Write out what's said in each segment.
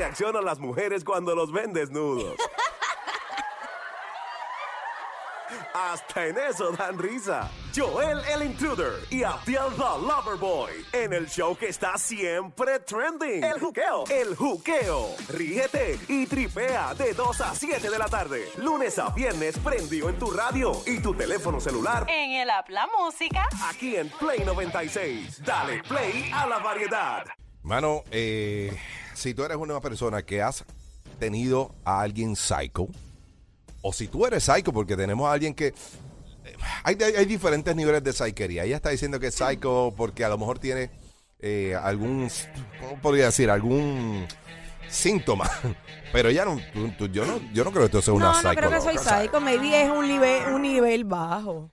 Reaccionan las mujeres cuando los ven desnudos. Hasta en eso dan risa. Joel el Intruder y Abdiel the Loverboy en el show que está siempre trending. El juqueo. El juqueo. Ríete y tripea de 2 a 7 de la tarde. Lunes a viernes prendido en tu radio y tu teléfono celular. En el app La Música. Aquí en Play 96. Dale play a la variedad. Mano, eh, si tú eres una persona que has tenido a alguien psycho, o si tú eres psycho, porque tenemos a alguien que. eh, Hay, hay- hay diferentes niveles de psiquería. Ella está diciendo que es psycho porque a lo mejor tiene eh, algún. ¿Cómo podría decir? Algún síntoma. Pero ella no. tú- tú- yo, no yo no creo que tú seas una No, psycho. no creo que soy psycho. Maybe es un nivel, un nivel bajo.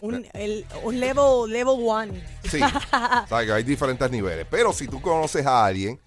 Un, el, un level, level one. Sí, o sea, que hay diferentes niveles. Pero si tú conoces a alguien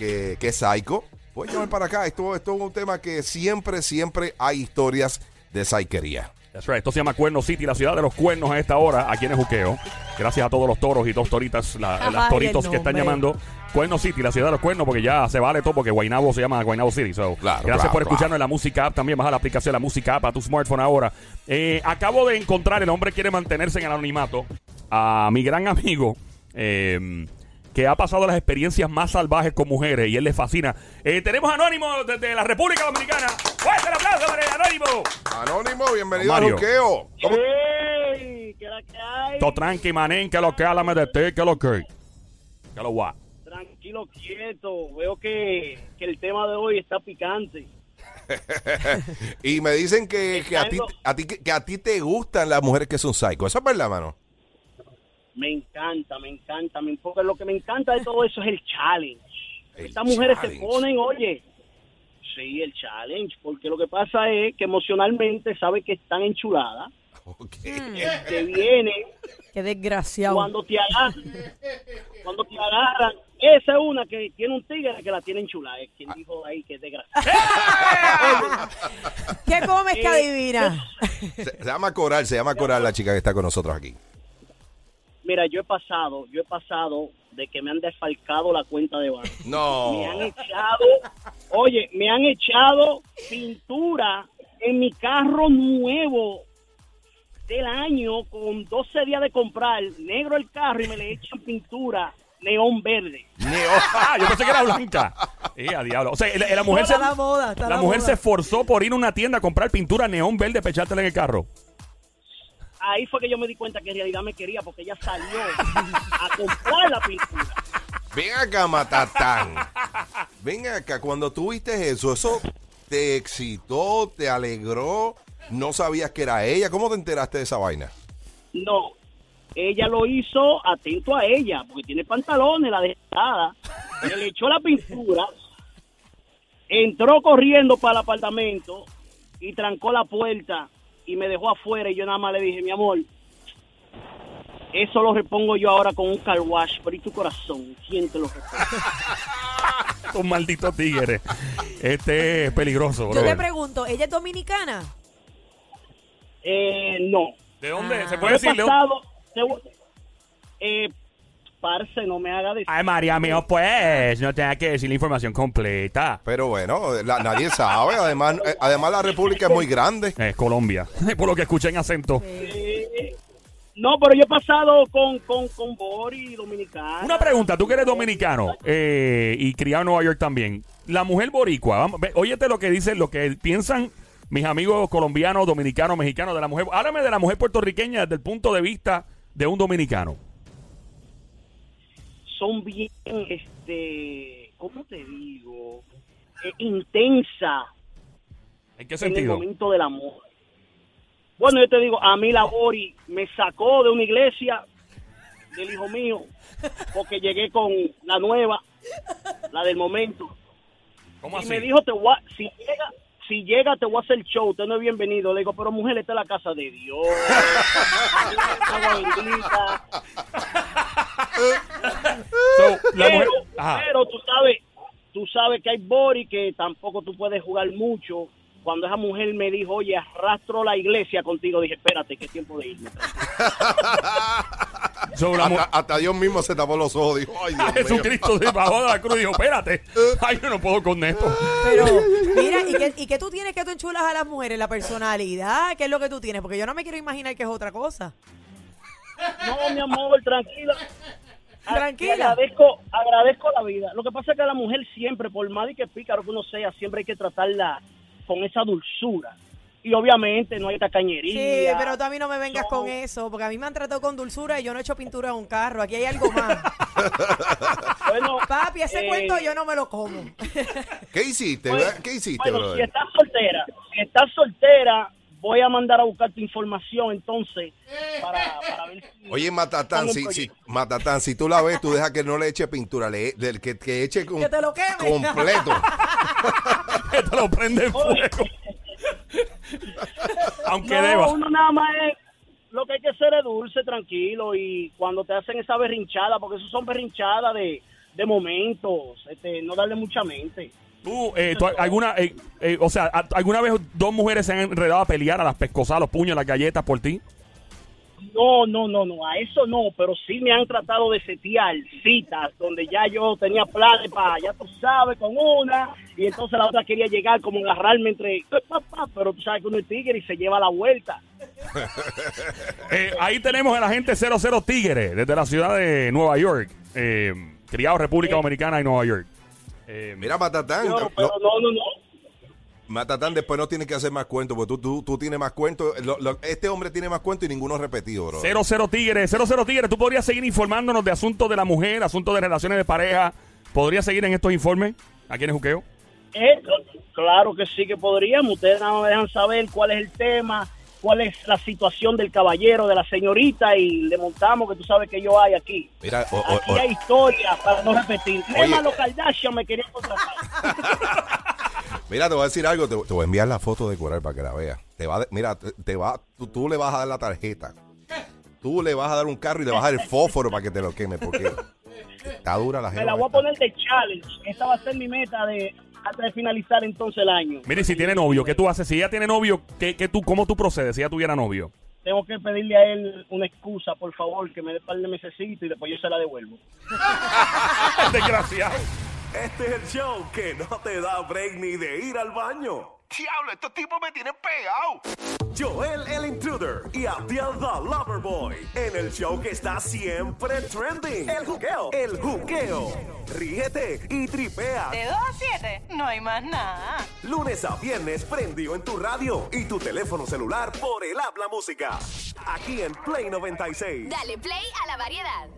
que, que es psycho, pues llame para acá. Esto, esto es un tema que siempre, siempre hay historias de psiquería. That's right. Esto se llama Cuerno City, la ciudad de los cuernos a esta hora, aquí en el Juqueo. Gracias a todos los toros y dos toritas, la- las toritos que están llamando Cuerno City, la ciudad de los cuernos, porque ya se vale todo, porque Guaynabo se llama Guaynabo City. So, Claro, gracias claro, por escucharnos claro. en la música app. También baja la aplicación de la música app a tu smartphone ahora. Eh, acabo de encontrar, el hombre quiere mantenerse en el anonimato, a mi gran amigo. eh, que ha pasado las experiencias más salvajes con mujeres y él le fascina. Eh, tenemos Anónimo desde la República Dominicana. ¡Fuerte el aplauso para el Anónimo! Anónimo, bienvenido Mario. al juqueo. ¿Cómo- ¡Ey! ¿Qué la que hay? To tranqui, manín, que lo que háblame de ti, que lo que. Que lo guá. Tranquilo, quieto. Veo que, que el tema de hoy está picante. y me dicen que, que a ti, a ti, que a ti te gustan las mujeres que son psycho. ¿Eso es verdad, mano? Me encanta, me encanta. Me, porque lo que me encanta de todo eso es el challenge. El Estas mujeres challenge. se ponen, oye, sí, el challenge. Porque lo que pasa es que emocionalmente sabe que están enchuladas. Ok. Te vienen Qué desgraciado. cuando te agarran. Cuando te agarran. Esa es una que tiene un tigre que la tiene enchulada. Es quien dijo ahí que es desgraciado. ¿Qué comes que Eh, adivina? Se, se llama Coral, se llama Coral la chica que está con nosotros aquí. Mira, yo he pasado, yo he pasado de que me han desfalcado la cuenta de banco. No. Me han echado, oye, me han echado pintura en mi carro nuevo del año con 12 días de comprar, negro el carro y me le echan pintura neón verde. Ah, yo pensé que era blanca. Eh, a diablo. O sea, la, la mujer, se, la moda, está la la mujer moda. se esforzó por ir a una tienda a comprar pintura neón verde para echártela en el carro. Ahí fue que yo me di cuenta que en realidad me quería porque ella salió a comprar la pintura. Ven acá, Matatán. Ven acá, cuando tú viste eso, eso te excitó, te alegró, no sabías que era ella. ¿Cómo te enteraste de esa vaina? No, ella lo hizo atento a ella, porque tiene pantalones, la dejada. Le echó la pintura, entró corriendo para el apartamento y trancó la puerta y me dejó afuera y yo nada más le dije, mi amor, eso lo repongo yo ahora con un car wash, pero ¿y tu corazón? ¿Quién te lo responde? Un maldito tigre. Este es peligroso, Yo te pregunto, ¿ella es dominicana? Eh, no. ¿De dónde? Ah. ¿Se Yo puede decir? ¿De pasado, voy- eh, parce, no me haga decir. Ay, María mío, pues. No tenga que decir la información completa. Pero bueno, la- nadie sabe. Además, eh, además, la República es muy grande. Es Colombia. Por lo que escuché en acento. Eh, no, pero yo he pasado con, con, con Bori dominicana. Una pregunta, tú que eres dominicano eh, y criado en Nueva York también. La mujer boricua, vamos, ve, óyete lo que dicen, lo que piensan mis amigos colombianos, dominicanos, mexicanos de la mujer. Háblame de la mujer puertorriqueña desde el punto de vista de un dominicano. Son bien, este, ¿cómo te digo? Eh, intensa ¿En qué en el sentido? momento del amor. Bueno, yo te digo, a mí la Bori me sacó de una iglesia del hijo mío porque llegué con la nueva, la del momento. ¿Cómo y así? me dijo, te voy a- si llega, si llega te voy a hacer show, usted no es bienvenido. Le digo, pero mujer, esta es la casa de Dios. So, la pero, mujer- Ajá. pero tú sabes, tú sabes que hay body que tampoco tú puedes jugar mucho. Cuando esa mujer me dijo, oye, arrastro la iglesia contigo, dije, espérate, que es tiempo de irme. So, Hasta, hasta Dios mismo se tapó los ojos. Dijo, ay, Dios mío. Jesucristo se bajó de la cruz y dijo, espérate, ay, yo no puedo con esto. Pero, mira, ¿y qué, ¿y qué tú tienes que tú enchulas a las mujeres? ¿La personalidad? ¿Qué es lo que tú tienes? Porque yo no me quiero imaginar que es otra cosa. No, mi amor, tranquila. A- Tranquila. Agradezco, agradezco la vida. Lo que pasa es que a la mujer siempre, por más de que pícaro que uno sea, siempre hay que tratarla con esa dulzura. Y obviamente no hay tacañería. Sí, pero tú a mí no me vengas No. con eso, porque a mí me han tratado con dulzura y yo no he hecho pintura en un carro. Aquí hay algo más. Bueno, Papi, ese eh, cuento yo no me lo como. ¿Qué hiciste? Bueno, ¿Qué hiciste, bueno, brother? si estás soltera, voy a mandar a buscar tu información entonces para, para ver si... Oye, Matatán, si, si. Matatán, si tú la ves, tú dejas que no le eche pintura, le, del que, que eche con- Que te lo queme. completo. Que te lo prende en fuego. Aunque no, deba. uno nada más es... Lo que hay que hacer es dulce, tranquilo, y cuando te hacen esa berrinchada, porque eso son berrinchadas de, de momentos, este, no darle mucha mente. Tú, eh, tú, alguna, eh, eh, o sea, ¿alguna vez dos mujeres se han enredado a pelear a las pescosadas, a los puños, a las galletas por ti? No, no, no, no, a eso no, pero sí me han tratado de setear citas donde ya yo tenía planes para, ya tú sabes, con una, y entonces la otra quería llegar como agarrarme entre, pero tú sabes que uno es tigre y se lleva la vuelta. Eh, ahí tenemos a la gente 00 Tigre, desde la ciudad de Nueva York, eh, criado República Dominicana y Nueva York. Eh, Mira, Matatán, no- pero no, no, no. Matatán, después no tienes que hacer más cuentos, porque tú, tú, tú tienes más cuentos. Lo- lo- este hombre tiene más cuentos y ninguno repetido, bro. 00 Tigre, 00 Tigre, tú podrías seguir informándonos de asuntos de la mujer, asuntos de relaciones de pareja. ¿Podrías seguir en estos informes? ¿Aquí en el Juqueo? Eh, claro que sí que podríamos, ustedes nada más me dejan saber cuál es el tema, cuál es la situación del caballero, de la señorita, y le montamos que tú sabes que yo hay aquí. Mira, o- o- Aquí hay historia para no repetir. Los Kardashian me querían contratar. mira, te voy a decir algo. Te, te voy a enviar la foto de Coral para que la veas. Te va, mira, te, te va, tú, tú le vas a dar la tarjeta. Tú le vas a dar un carro y le vas a dar el fósforo para que te lo queme, porque está dura la Me jeva la voy a poner de challenge. Esta va a ser mi meta de antes de finalizar entonces el año. Mire, si tiene novio, ¿qué tú haces? Si ella tiene novio, ¿qué, qué tú, ¿cómo tú procedes si ella tuviera novio? Tengo que pedirle a él una excusa, por favor, que me dé un par de mesecitos y después yo se la devuelvo. Desgraciado. Este es el show que no te da break ni de ir al baño. Diablo, estos tipos me tienen pegado. Joel el Intruder y Abdiel the Loverboy en el show que está siempre trending. El juqueo, el juqueo. Ríete y tripea. De 2 a 7, no hay más nada. Lunes a viernes prendido en tu radio y tu teléfono celular por el habla música. Aquí en Play 96. Dale play a la variedad.